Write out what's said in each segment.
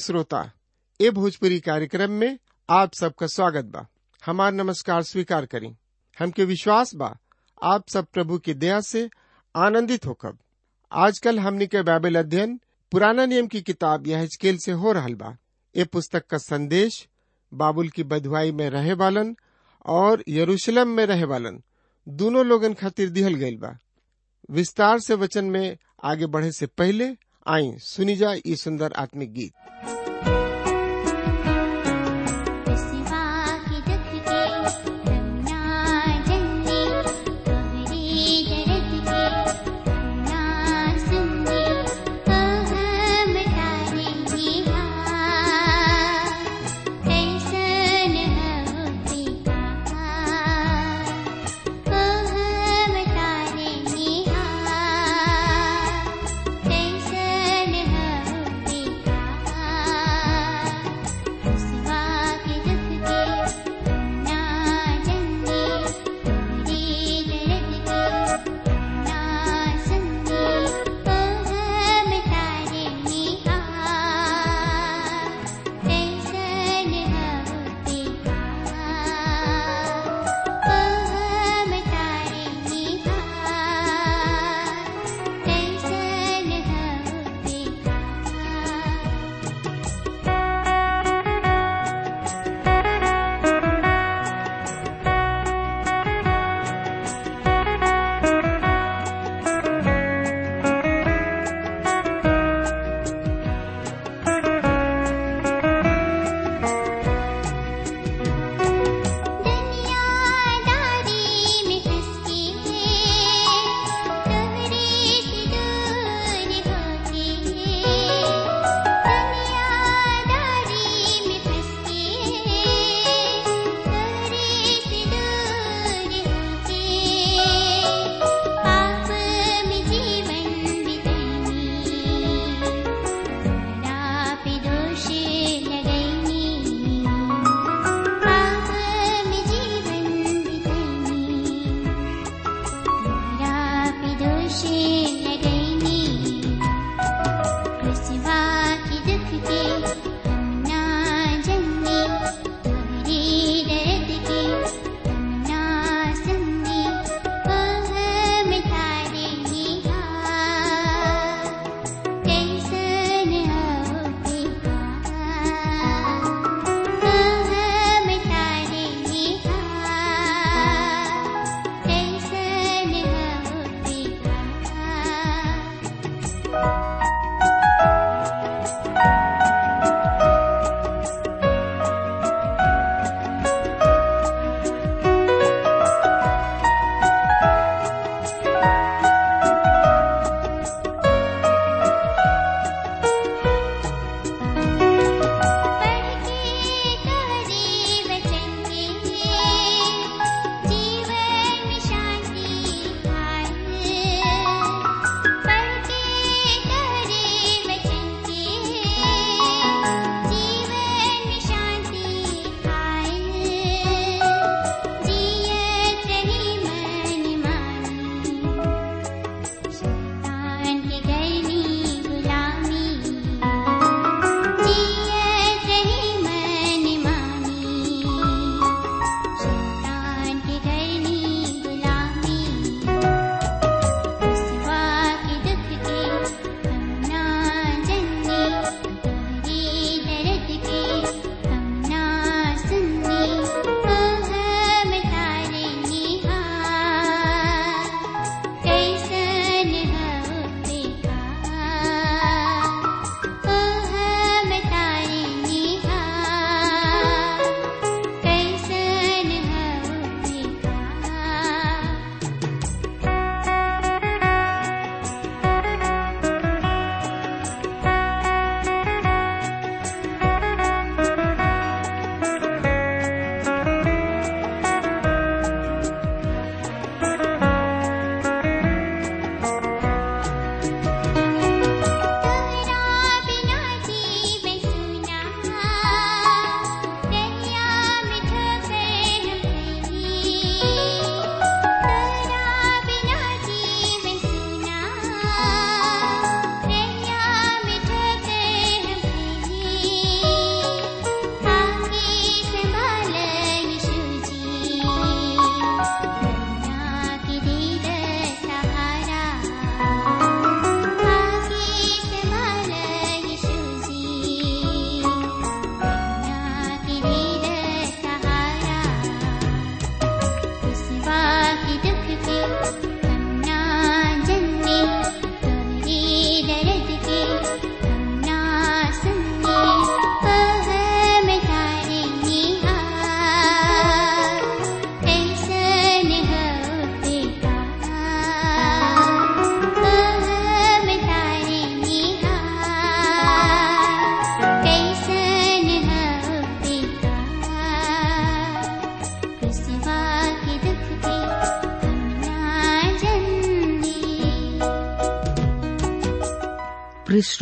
श्रोता, ए भोजपुरी कार्यक्रम में आप सबका स्वागत बा। हमार नमस्कार स्वीकार करी। हमके विश्वास बा, आप सब प्रभु की दया से आनंदित होकब। आजकल हमने के बाइबल अध्ययन पुराना नियम की किताब यह स्केल से हो रहा बा। ए पुस्तक का संदेश, बाबुल की बधुआई में रहे वालन और यरूशलेम में रहे वालन दोनों लोगन खातिर दिहल गईल बा। विस्तार से वचन में आगे बढ़े से पहले आई सुनी जाए ये सुंदर आत्मिक गीत।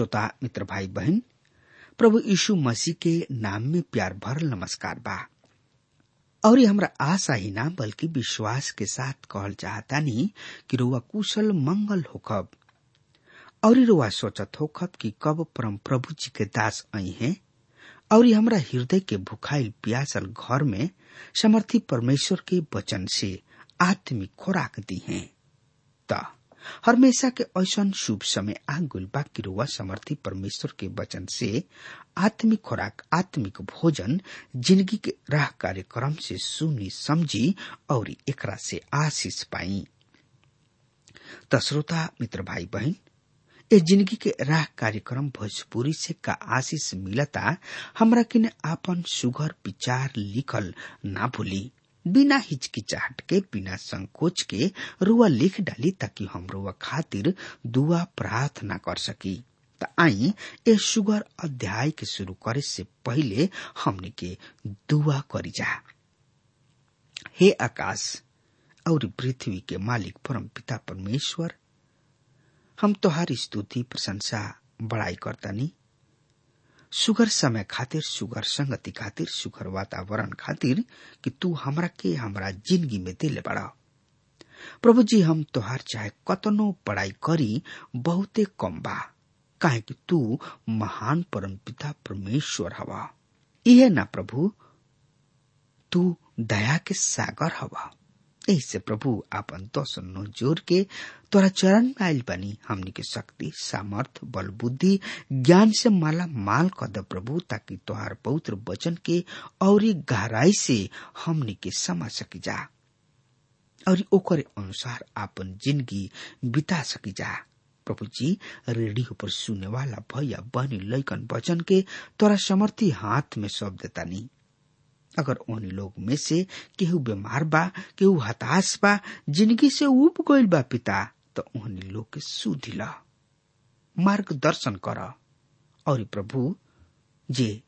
श्रोता, मित्र भाई बहन प्रभु यीशु मसीह के नाम में प्यार भरल नमस्कार बा। और हमरा आशा ही ना, बल्कि विश्वास के साथ कहल चाहता नहीं कि रुआ कुशल मंगल होखब। और रुआ सोचत होखब कि कब परम प्रभु जी के दास आई हैं, और हमरा हृदय के भुखाइल प्यासल घर में समर्थी परमेश्वर के वचन से आत्मिक खुराक दी हैं। त हमेशा के ऐसन शुभ समय आ गुल बा समर्थी परमेश्वर के वचन से आत्मिक खुराक, आत्मिक भोजन, ज़िंदगी के राह कार्यक्रम से सुनी, समझी और एकरा से आशीष पाई। त श्रोता, मित्र भाई बहन, ए ज़िंदगी के राह कार्यक्रम भोजपुरी से का आशीष मिलता, हमरा किने आपन सुघर विचार लिखल ना भूली। बिना हिचकिचाहट के बिना संकोच के रुआ लिख डाली ताकि हम रुआ खातिर दुआ प्रार्थना कर सकी। त आई ए सुगर अध्याय के शुरू करे से पहले हमने के दुआ करी जा। हे आकाश, और पृथ्वी के मालिक परम पिता परमेश्वर, हम तोहार स्तुति, प्रशंसा, बड़ाई करतानी। सुगर समय खातिर, सुगर संगति खातिर, सुगर वातावरण खातिर कि तू हमरा के हमरा ज़िंदगी में दिले बड़ा। प्रभु जी, हम तोहार चाहे कतनो पढ़ाई करी, बहुते कम बा। काहे कि तू महान परम पिता परमेश्वर हवा। इहे ना प्रभु, तू दया के सागर हवा। ऐसे प्रभु आपन ज़ोर के तोरा चरण आयल बनी। हमनी के शक्ति सामर्थ बल बुद्धि ज्ञान से माला माल कर दे प्रभु, ताकि तोहार पवित्र वचन के और गहराई से हमनी के समझ सकी जा। और ओकर अनुसार आपन ज़िंदगी बिता सकी जा। प्रभु जी, रेडियो पर सुने वाला भैया बनी लैकन वचन के तोरा समर्थी हाथ में सौंप देता नहीं अगर उन्हीं लोग में से केहू बीमार बा, केहू हताश बा, ज़िंदगी से उब गईल बा पिता तो उन्हीं लोग के सुधिला मार्गदर्शन कर। और प्रभु, जे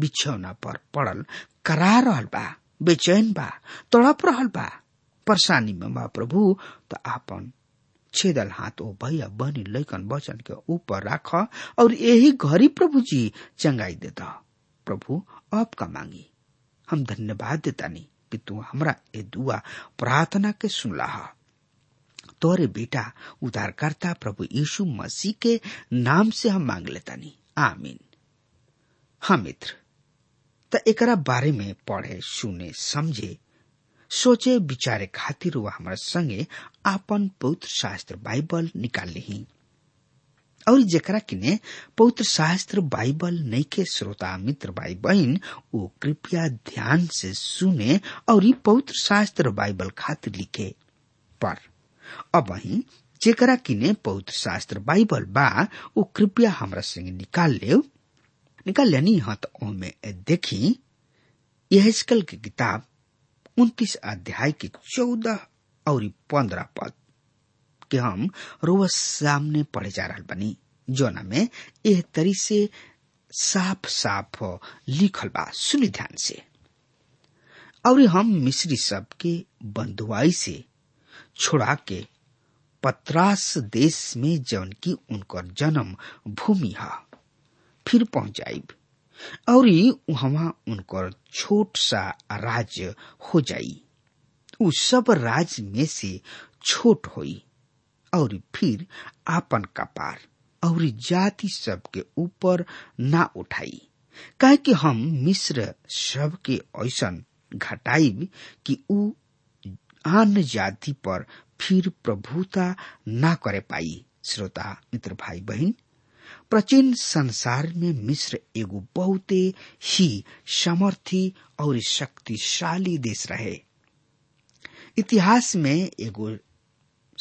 बिछौना पर पड़ल, करा रहल बा, बेचैन बा, तड़प रहल बा, परेशानी में बा प्रभु तो आपन छेदल हाथ ओ भैया, बनी लैकन वचन के ऊपर राख, और यही घरी प्रभु जी चंगाई देता। प्रभु, आपका मांगी। हम धन्यवाद देता नहीं, कि तू हमरा ए दुआ प्रार्थना के सुनला तोरे बेटा, उद्धारकर्ता प्रभु यीशु मसीह के नाम से हम मांग लेता नहीं। आमीन। हाँ मित्र, त एकरा बारे में पढ़े, सुने, समझे, सोचे, विचारे खातिर वह हमारा संगे आपन पवित्र शास्त्र बाइबल निकाल ली और जकरा किने पवित्र शास्त्र बाइबल के श्रोता मित्र भाई बहन, वो कृपया ध्यान से सुने और ये पवित्र शास्त्र बाइबल खातिर लिखे। पर, अब वही जेकरा किने पवित्र शास्त्र बाइबल बा, वो कृपया हमरा संग निकाल ले निकाल लेनी हाँ तो देखी यह की किताब उन्तीस अध्याय के चौदह और पंद्रह पद। के हम रोज सामने पढ़े जा रहा बनी। जोना में एह तरी से साफ़ साफ़ लिखल बा, सुनी ध्यान से। और हम मिस्री सब के बंधुआई से छोड़ा के पत्रास देश में जौन की उनकर जन्म भूमि है, फिर पहुँच जाइब और वहाँ उनकर छोट सा राज्य हो जाई। उ सब राज्य में से छोट होई। और फिर आपन कपार और जाति सब के ऊपर ना उठाई। काहे कि हम मिश्र सब के ऐसन घटाई कि उ आन जाति पर फिर प्रभुता ना करे पाई। श्रोता, मित्र भाई बहन, प्राचीन संसार में मिस्र एगो बहुते ही समर्थी और शक्तिशाली देश रहे। इतिहास में एगो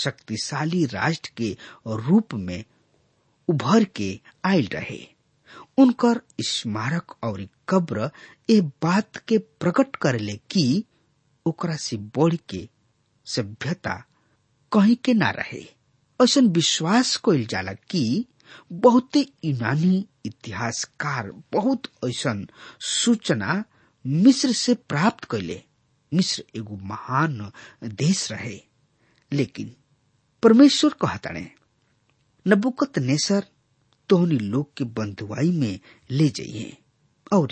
शक्तिशाली राष्ट्र के रूप में उभर के आयल रहे। उनकर स्मारक और कब्र ए बात के प्रकट करले कि ओकरा से बढ़ के सभ्यता कहीं के ना रहे। ऐसा विश्वास कइल जाला कि बहुते यूनानी इतिहासकार बहुत ऐसा सूचना मिस्र से प्राप्त कैले मिस्र एगो महान देश रहे। लेकिन परमेश्वर कहताणे नबुकत नेसर तोहनी लोग के बंधुआई में ले जाइए, और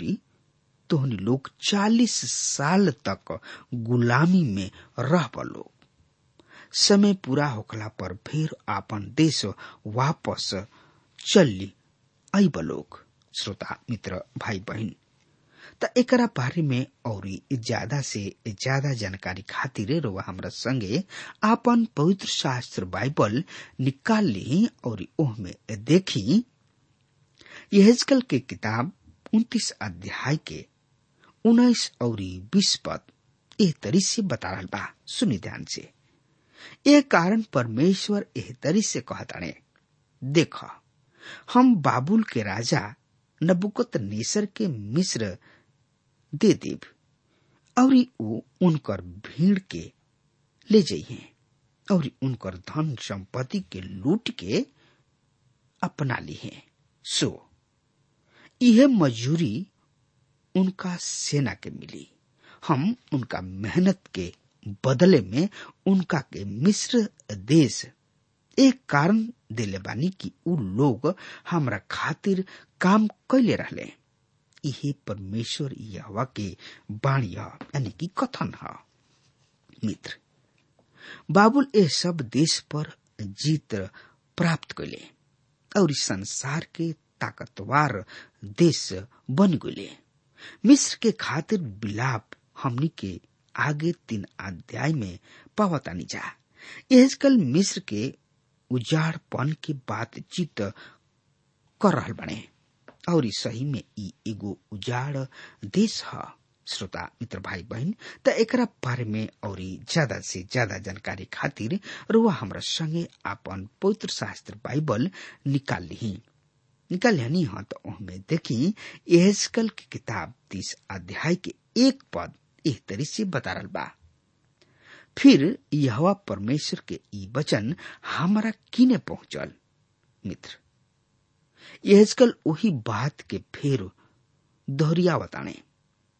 तोहनी लोग चालीस साल तक गुलामी में रह लोग समय पूरा होखला पर फिर आपन देश वापस चली अब लोग श्रोता, मित्र भाई बहन त एकरा बारे में और ज़्यादा से ज़्यादा जानकारी खातिर रोवा हमरा संगे आपन पवित्र शास्त्र बाइबल निकाल ली और ओह में देखी। यहजकल के किताब उन्तीस अध्याय के उन्नीस और बीस पद एह तरी से बता रहा बा। सुनी ध्यान से। यह कारण परमेश्वर एह तरी से कहताणे देख, हम बाबुल के राजा नबुकत नेसर के मिस्र दे देव और उनकर भीड़ के ले जाइए और उनकर धन संपत्ति के लूट के अपना ली है सो यह मजूरी उनका सेना के मिली। हम उनका मेहनत के बदले में उनका के मिस्र देश एक कारण दिले बानी कि उ लोग हमरा खातिर काम कैले रहले। इहे परमेश्वर यहवा के बाणी यानी कि कथन ह। मित्र, बाबुल ए सब देश पर जीत प्राप्त कैले और संसार के ताकतवार देश बन गए मिस्र के खातिर बिलाप हमनी के आगे तीन अध्याय में पावतानी जा। आजकल मिस्र के उजाड़पन की बातचीत कर रहा बने। और सही में ई एगो उजाड़ देश ह। श्रोता, मित्र भाई बहन त एकरा बारे में और ज़्यादा से ज़्यादा जानकारी खातिर रुआ हमरा संगे आपन पवित्र शास्त्र बाइबल निकाल ली निकाल यानी हाँ तो उनमें देखी एहजकल की किताब तीस अध्याय के एक पद एह तरी से बता रहा बा। फिर यहवा परमेश्वर के ई वचन हमारा किने पहुंचल। मित्र यहजकल वही बात के फेर दोहरिया बताने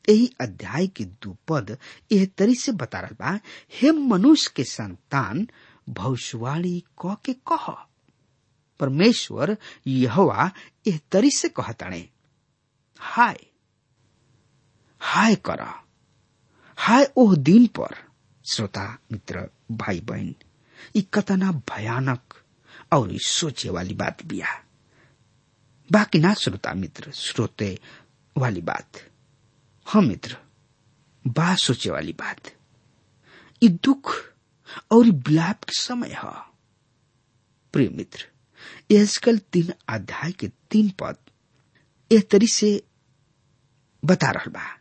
यही अध्याय के दू पद यह तरी से बता रहा बा, हे मनुष्य के संतान, भविष्यवाणी क के कह। परमेश्वर यहवा यह तरी से कहताणे हाय हाय कर, हाय ओह दिन पर, श्रोता, मित्र, भाई बहन, ई कतना भयानक और सोचे वाली बात बिया। बाकी ना श्रोता मित्र, श्रोते वाली बात। हम मित्र बा सोचे वाली बात। ई दुख और विलाप के समय, है। प्रिय मित्र आजकल तीन अध्याय के तीन पद एह तरी से बता रहा बा।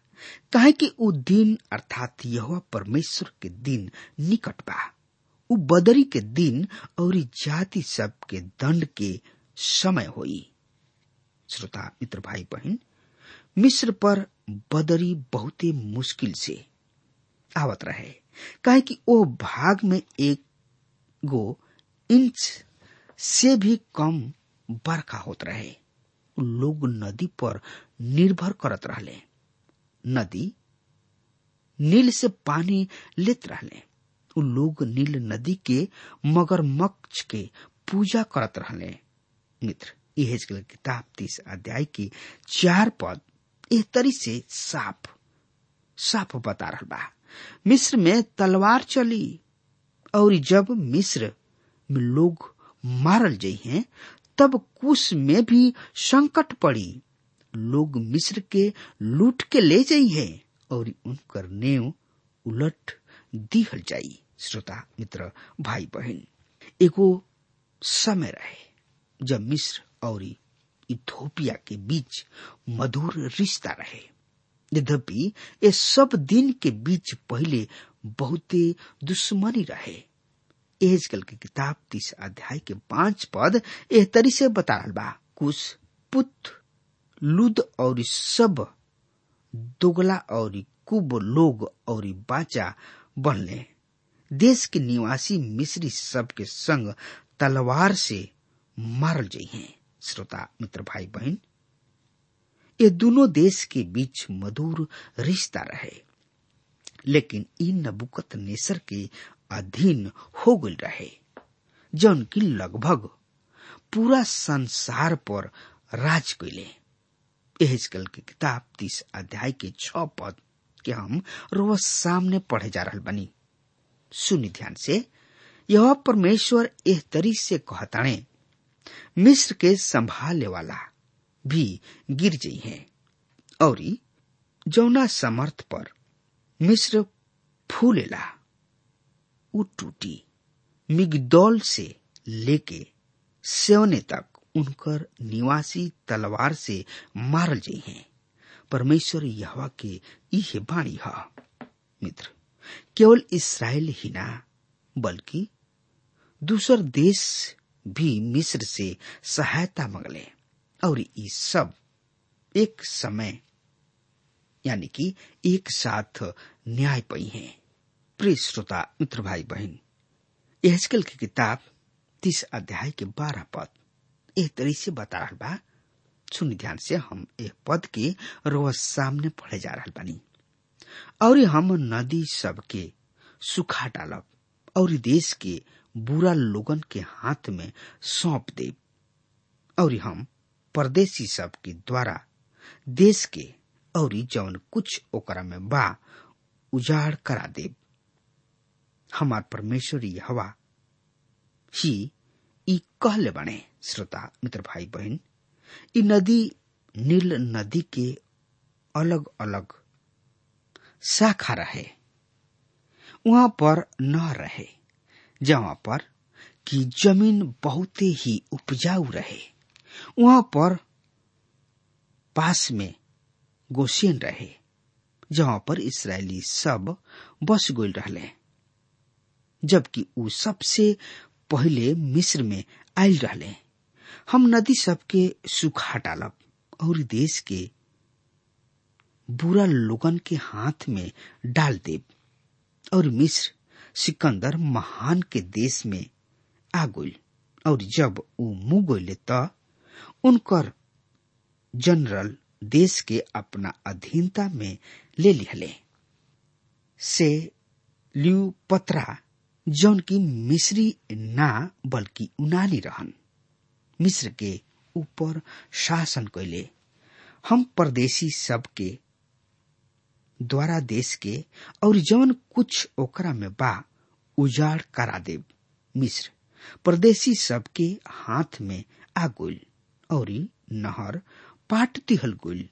कहे कि उ दिन, अर्थात यह परमेश्वर के दिन निकट बा। बदरी के दिन और जाति सब के दंड के समय होई। श्रोता, मित्र भाई बहन मिस्र पर बदरी बहुते मुश्किल से आवत रहे। काहे कि ओ भाग में एक गो इंच से भी कम बरखा होत रहे। लोग नदी पर निर्भर करत रहले। नदी नील से पानी लेत रहले। लोग नील नदी के मगरमच्छ के पूजा करत रहले, मित्र। यह किताब तीस अध्याय की चार पद एह तरी से साफ़ साफ़ बता रहा बा। मिस्र में तलवार चली, और जब मिस्र में लोग मारल जाइ हैं, तब कुश में भी संकट पड़ी। लोग मिस्र के लूट के ले जाइ है, और उनकर नेव उलट दिहल जाई। श्रोता, मित्र भाई बहन एगो समय रहे जब मिस्र और इथोपिया के बीच मधुर रिश्ता रहे। यद्यपि ये सब दिन के बीच पहले बहुते दुश्मनी रहे। एजकल की किताब तीस अध्याय के पाँच पद एह तरी से बता रहा बा। कुछ पुत लुद और सब, दोगला और कुब लोग और बाचा बनले। देश के निवासी मिस्री सब के संग तलवार से मारल जाइ हैं। श्रोता, मित्र भाई बहन ये दोनों देश के बीच मधुर रिश्ता रहे, लेकिन इन नबुकत नेसर के अधीन हो गई रहे, जौन की लगभग पूरा संसार पर राज कैले एहजकल की किताब तीस अध्याय के छ पद के हम रोज सामने पढ़े जा रहा बनी। सुनि ध्यान से, यह परमेश्वर एह तरी से कहताणे मिस्र के संभाले वाला भी गिर जई है। और जौना समर्थ पर मिस्र फूलेला। उ टूटी मिगदौल से लेके सेवने तक उनकर निवासी तलवार से मारल जाइ हैं। परमेश्वर यहवा के इहे बाणी ह। मित्र, केवल इसराइल ही ना, बल्कि दूसर देश भी मिस्र से सहायता मंगले। और ये सब एक समय, यानी कि एक साथ न्याय पई हैं। प्रिय श्रोता, मित्र भाई, बहन यहजकल की किताब तीस अध्याय के बारह पद। एह तरी से बता रहा बा, सुन ध्यान से हम एक पद के रोज सामने पढ़े जा रहा बानी। और हम नदी सबके सुखा डालब, और देश के बुरा लोगन के हाथ में सौंप दे। और हम परदेसी सब के द्वारा देश के और जौन कुछ ओकरा में बा, उजाड़ करा दे हमार परमेश्वर हवा ही ई कहले बने, श्रोता, मित्र भाई, बहन, ई नदी, नील नदी के अलग अलग शाखा रहे। वहाँ पर न रहे। जहाँ पर कि ज़मीन बहुते ही उपजाऊ रहे। वहाँ पर पास में गोसेन रहे, जहाँ पर इसराइली सब बस गोल रहले। जबकि उ सबसे पहले मिस्र में आयल रहले। हम नदी सबके सुखा डालब और देश के बुरा लोगन के हाथ में डाल देब और मिस्र सिकंदर महान के देश में आ गई और जब उ मुँह गइले त, उनकर जनरल देश के अपना अधीनता में ले लिहले। से लियू पत्रा जौन की मिस्री ना, बल्कि उनानी रहन। मिस्र के ऊपर शासन कैले हम परदेशी सबके द्वारा देश के और जौन कुछ ओकरा में बा, उजाड़ करा देव मिस्र, परदेशी सबके हाथ में आ गइल और नहर पाट तिहल गइल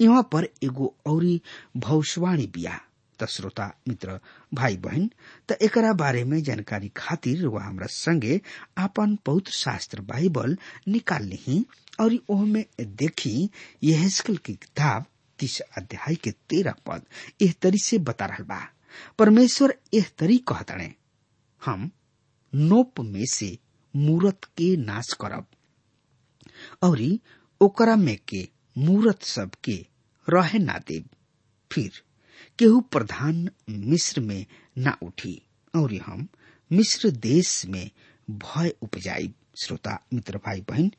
यहाँ पर एगो औरी भविष्यवाणी बिया। त श्रोता, मित्र भाई बहन त एकरा बारे में जानकारी खातिर वह हमरा संगे आपन पवित्र शास्त्र बाइबल निकाल ली और ओहमे देखी यहेस्कल की किताब तीस अध्याय के तेरह पद एह तरी से बता रहा बा। परमेश्वर एह तरी कहतणे हम नोप में से मूरत के नाश करब, और ओकरा में के मूरत सब के रहे ना देव फिर केहू प्रधान मिस्र में ना उठी, और हम मिस्र देश में भय उपजाई श्रोता, मित्र भाई बहन,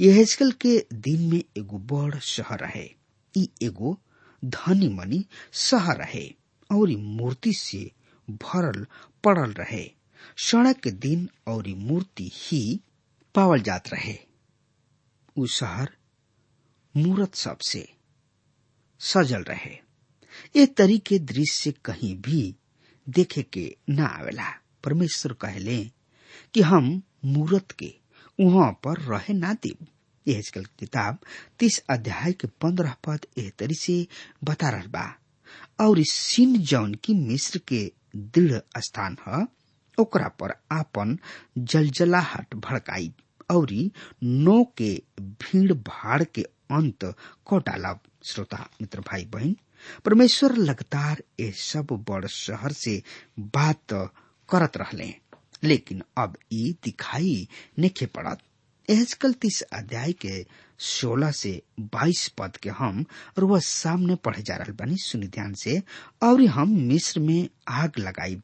यहेजकल के दिन में एगो बड़ शहर रहे। ई एगो धनी मनी शहर रहे और मूर्ति से भरल पड़ल रहे। सड़क के दिन और मूर्ति ही पावल जात रहे। उ शहर मूर्त सबसे सजल रहे। ये तरीके दृश्य कहीं भी देखे के न आवेला। परमेश्वर कहले कि हम मूर्त के वहाँ पर रहे ना देव यह किताब तीस अध्याय के पंद्रह पद एह तरी से बता रहा बा। और सिन जौन की मिस्र के दृढ़ स्थान है, ओकरा पर आपन जलजलाहट भड़काई, और नो के भीड़ भाड़ के अंत को डालब श्रोता, मित्र, भाई, बहन, परमेश्वर लगातार ये सब बड़ शहर से बात करत रहले, लेकिन अब ई दिखाई नहीं पड़त। एहजकल तीस अध्याय के सोलह से बाईस पद के हम रोज सामने पढ़े जा रहा बनी। सुनि ध्यान से। और हम मिस्र में आग लगाई।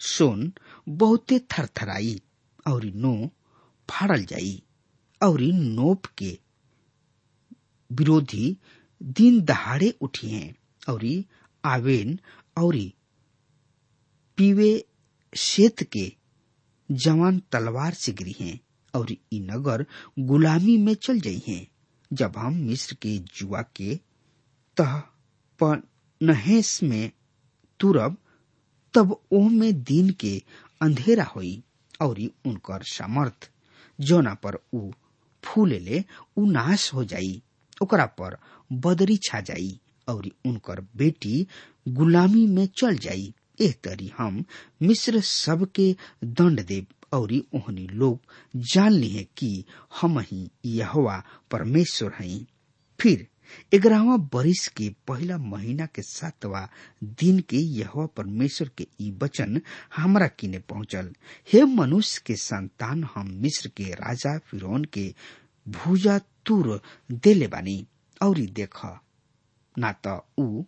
सोन, बहुते थरथराई, और नो फाड़ल जाई। और नोप के विरोधी दिन दहाड़े उठी हैं। और आवेन, और पीवे शेत के जवान तलवार से गिरी हैं और ई नगर गुलामी में चल जाइ हैं। जब हम मिस्र के जुआ के तह नहेस में तुरब, तब ओह में दिन के अंधेरा होई और उनकर सामर्थ, जोना पर ऊ फूले ले ऊ नाश हो जाई, ओकरा पर बदरी छा जाई और उनकर बेटी गुलामी में चल जाई। एह तरी हम मिस्र सब के दंड देव और ओहनी लोग जान लिए कि हम ही यहवा परमेश्वर हई फिर ग्यारहवा बरिस के पहला महीना के सातवा दिन के यह परमेश्वर के ई वचन हमरा किने पहुंचल। हे मनुष्य के संतान, हम मिस्र के राजा फिरौन के भूजा तुर देले बानी, और देख। ना त ऊ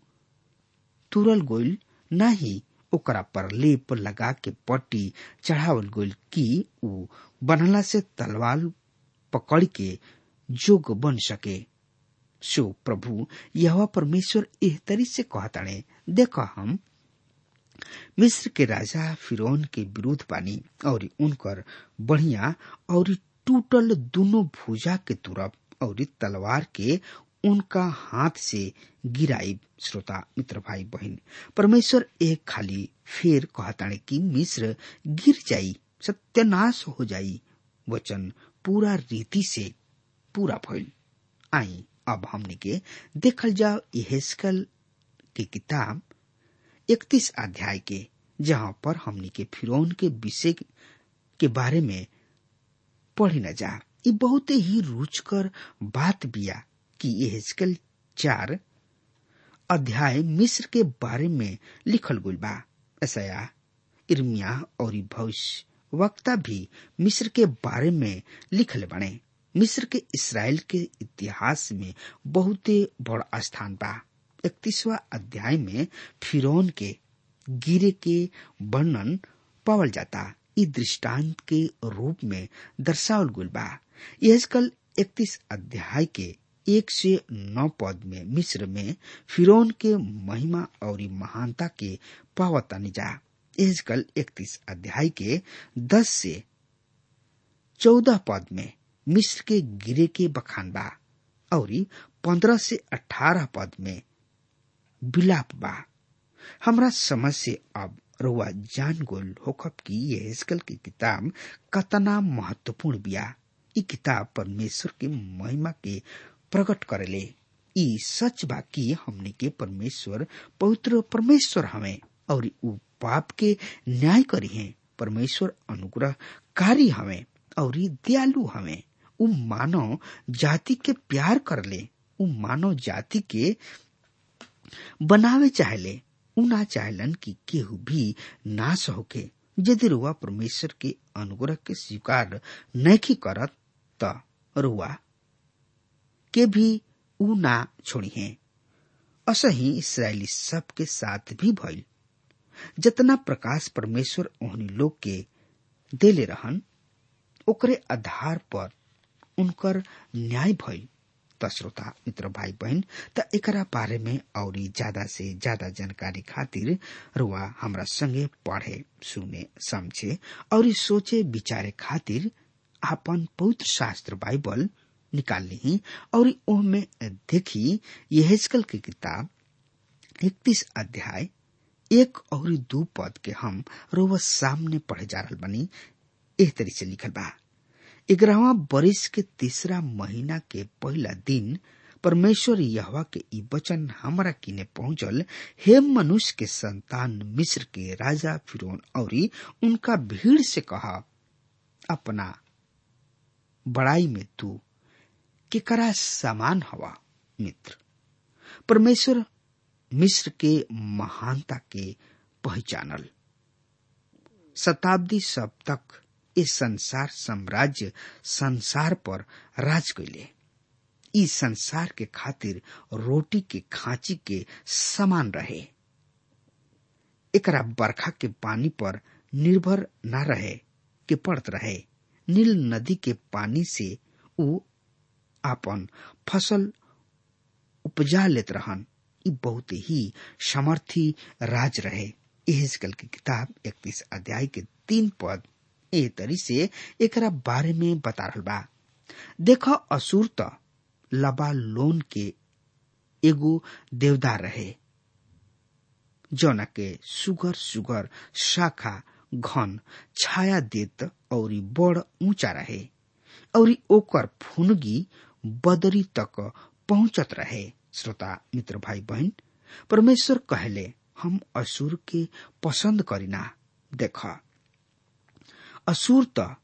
तुरल गोइल, ना ही ओकरा पर लेप लगा के पट्टी चढ़ावल गोइल कि ऊ बनला से तलवार पकड़ के जोग बन सके। सो प्रभु यह परमेश्वर एह तरी से कहताणे देख हम, मिस्र के राजा फिरौन के विरुद्ध बानी और उनकर बढ़िया और टूटल दोनों भुजा के तुरप और तलवार के उनका हाथ से गिराई श्रोता, मित्र भाई, बहन। परमेश्वर एक खाली फेर कहताणे कि मिस्र गिर जाई, सत्यानाश हो जाई, वचन पूरा रीति से पूरा भइल। आई, अब हमने के देखल जाओ यहेस्कल की किताब इकतीस अध्याय के, जहाँ पर हमने के फिरौन के विषय के बारे में पढ़ी न जा। बहुत ही रुचकर बात बिया। कि यहेस्कल चार अध्याय मिस्र के बारे में लिखल गुल बा। ऐसा इर्मिया और भविष्य वक्ता भी मिस्र के बारे में लिखल बने। मिस्र के इसराइल के इतिहास में बहुत बड़ा स्थान बा। इकतीसवा अध्याय में फिरौन के गिरे के वर्णन पावल जाता। इ दृष्टांत के रूप में दर्शावल गुल बा। यह कल इकतीस अध्याय के एक से नौ पद में, मिस्र में फिरौन के महिमा और महानता के पावता निजा यह इकतीस अध्याय के दस से चौदह पद में मिस्र के गिरे के बखान बा और पंद्रह से अठारह पद में बिलाप बा। हमरा समझ से अब रुआ जान गोल होखब की ये हिस्कल की किताब कतना महत्वपूर्ण बिया। ई किताब परमेश्वर के महिमा के प्रकट करेले। ई सच बा कि हमने के परमेश्वर, पवित्र परमेश्वर हमें, और ऊ पाप के न्याय करी है। परमेश्वर अनुग्रह कारी हमें, और दयालु हमें। उ मानव जाति के प्यार कर ले उ मानव जाति के बनावे चाहले। उ ना चाहलन कि केहू भी नाश होके, यदि रुआ परमेश्वर के अनुग्रह के स्वीकार नहीं करत त। रुआ के भी ऊ ना छोड़ी है। असही इसराइली सब के साथ भी भइल। जतना प्रकाश परमेश्वर ओहनी लोग के देले रहन, ओकरे आधार पर उनकर न्याय भइल। त श्रोता, मित्र भाई बहन त एकरा बारे में और ज़्यादा से ज़्यादा जानकारी खातिर रुआ हमरा संगे पढ़े, सुने, समझे, और सोचे, विचारे खातिर आपन पवित्र शास्त्र बाइबल निकाल ली और ओहमे देखी यहेजकल की किताब, इकतीस अध्याय, एक और दू पद के हम रोज सामने पढ़े जा रहा बनी एह तरी से लिखल बा। ग्यारहवा बरिस के तीसरा महीना के पहला दिन, परमेश्वर यहवा के वचन हमरा किने पहुंचल, हे मनुष्य के संतान मिस्र के राजा फिरौन और, उनका भीड़ से कहा, अपना बड़ाई में तू केकरा समान हवा, मित्र। परमेश्वर मिस्र के महानता के पहचानल। शताब्दी सब तक इस संसार साम्राज्य संसार पर राज कैले इस संसार के खातिर रोटी के खांची के समान रहे। एकरा बरखा के पानी पर निर्भर न रहे के पड़त रहे। नील नदी के पानी से उ आपन फ़सल उपजा लेत रहन। ई बहुत ही समर्थी राज रहे। एहजकल की किताब इकतीस अध्याय के तीन पद ए तरी से एकरा बारे में बता रहा बा। देख असुर त लबा लोन के एगो देवदार रहे। जौना के सुगर सुगर शाखा घन छाया देत और बड़ ऊँचा रहे। और ओकर फुनगी बदरी तक पहुंचत रहे। श्रोता, मित्र भाई बहन परमेश्वर कहले, हम असुर के पसंद करीना। देख, असुर त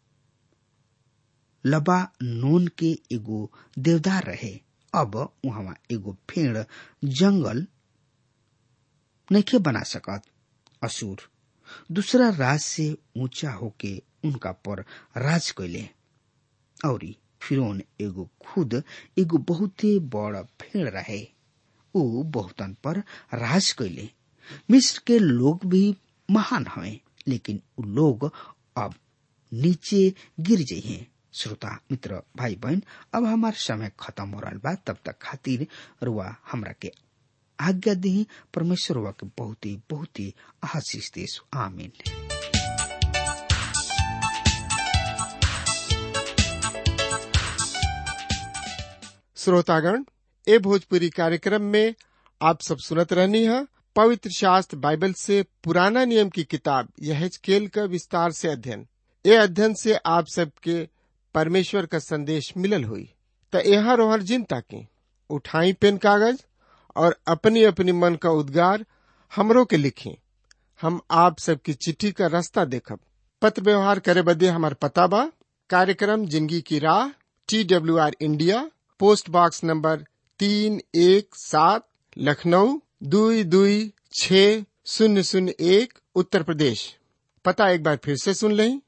लबा नोन के एगो देवदार रहे। अब वहाँ एगो फेड़ जंगल नहीं बना सकत। असुर, दूसरा राज से ऊँचा होके उनका पर राज कैले और फिरौन एगो खुद, एगो बहुते बड़ फेड़ रहे। ऊ बहुतन पर राज कैले मिस्र के लोग भी महान हवे, लेकिन उ लोग अब नीचे गिर जाइए श्रोता, मित्र भाई बहन अब हमार समय खत्म हो रहा बा, तब तक खातिर रुआ हमरा के आज्ञा दी परमेश्वर के बहुत ही बहुत ही आशीष देश आमीन। श्रोतागण, ए भोजपुरी कार्यक्रम में आप सब सुनत रहनी है। पवित्र शास्त्र बाइबल से पुराना नियम की किताब यह केल का विस्तार से अध्ययन। ए अध्ययन से आप सबके परमेश्वर का संदेश मिलल हुई। त यहाँ रोहर जिंता की। उठाई पेन कागज़ और अपनी अपनी मन का उद्गार हमरों के लिखी। हम आप सबकी चिट्ठी का रास्ता देखब। पत्र व्यवहार करे बदे हमार पता बा। कार्यक्रम ज़िंदगी की राह, T W R India post box number तीन एक सात, लखनऊ, दुई दुई छ शून्य शून्य एक, उत्तर प्रदेश। पता एक बार फिर से सुन लें।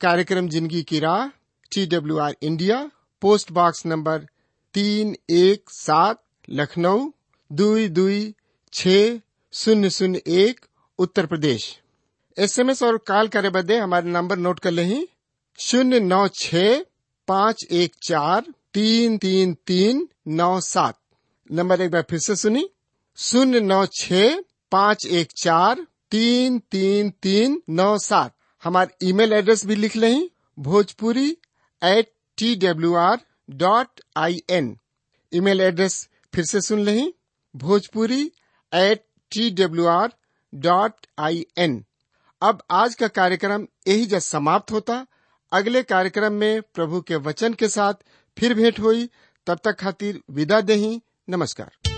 कार्यक्रम ज़िंदगी की राह T W R India post box number तीन एक सात, लखनऊ, दुई दुई छ शून्य शून्य एक, उत्तर प्रदेश। एसएमएस और कॉल करे बदे हमारे नंबर नोट कर लें। शून्य नौ छ पाँच एक चार तीन तीन तीन, नौ, सात। नंबर एक बार फिर से सुनी। शून्य, नौ छ पाँच, एक, चार, तीन तीन तीन, नौ, सात। हमारे ईमेल एड्रेस भी लिख लें। Bhojpuri at T W R dot I N email address फिर से सुन लें। Bhojpuri at T W R dot I N अब आज का कार्यक्रम यही जब समाप्त होता। अगले कार्यक्रम में प्रभु के वचन के साथ फिर भेंट हुई। तब तक खातिर विदा दही। नमस्कार।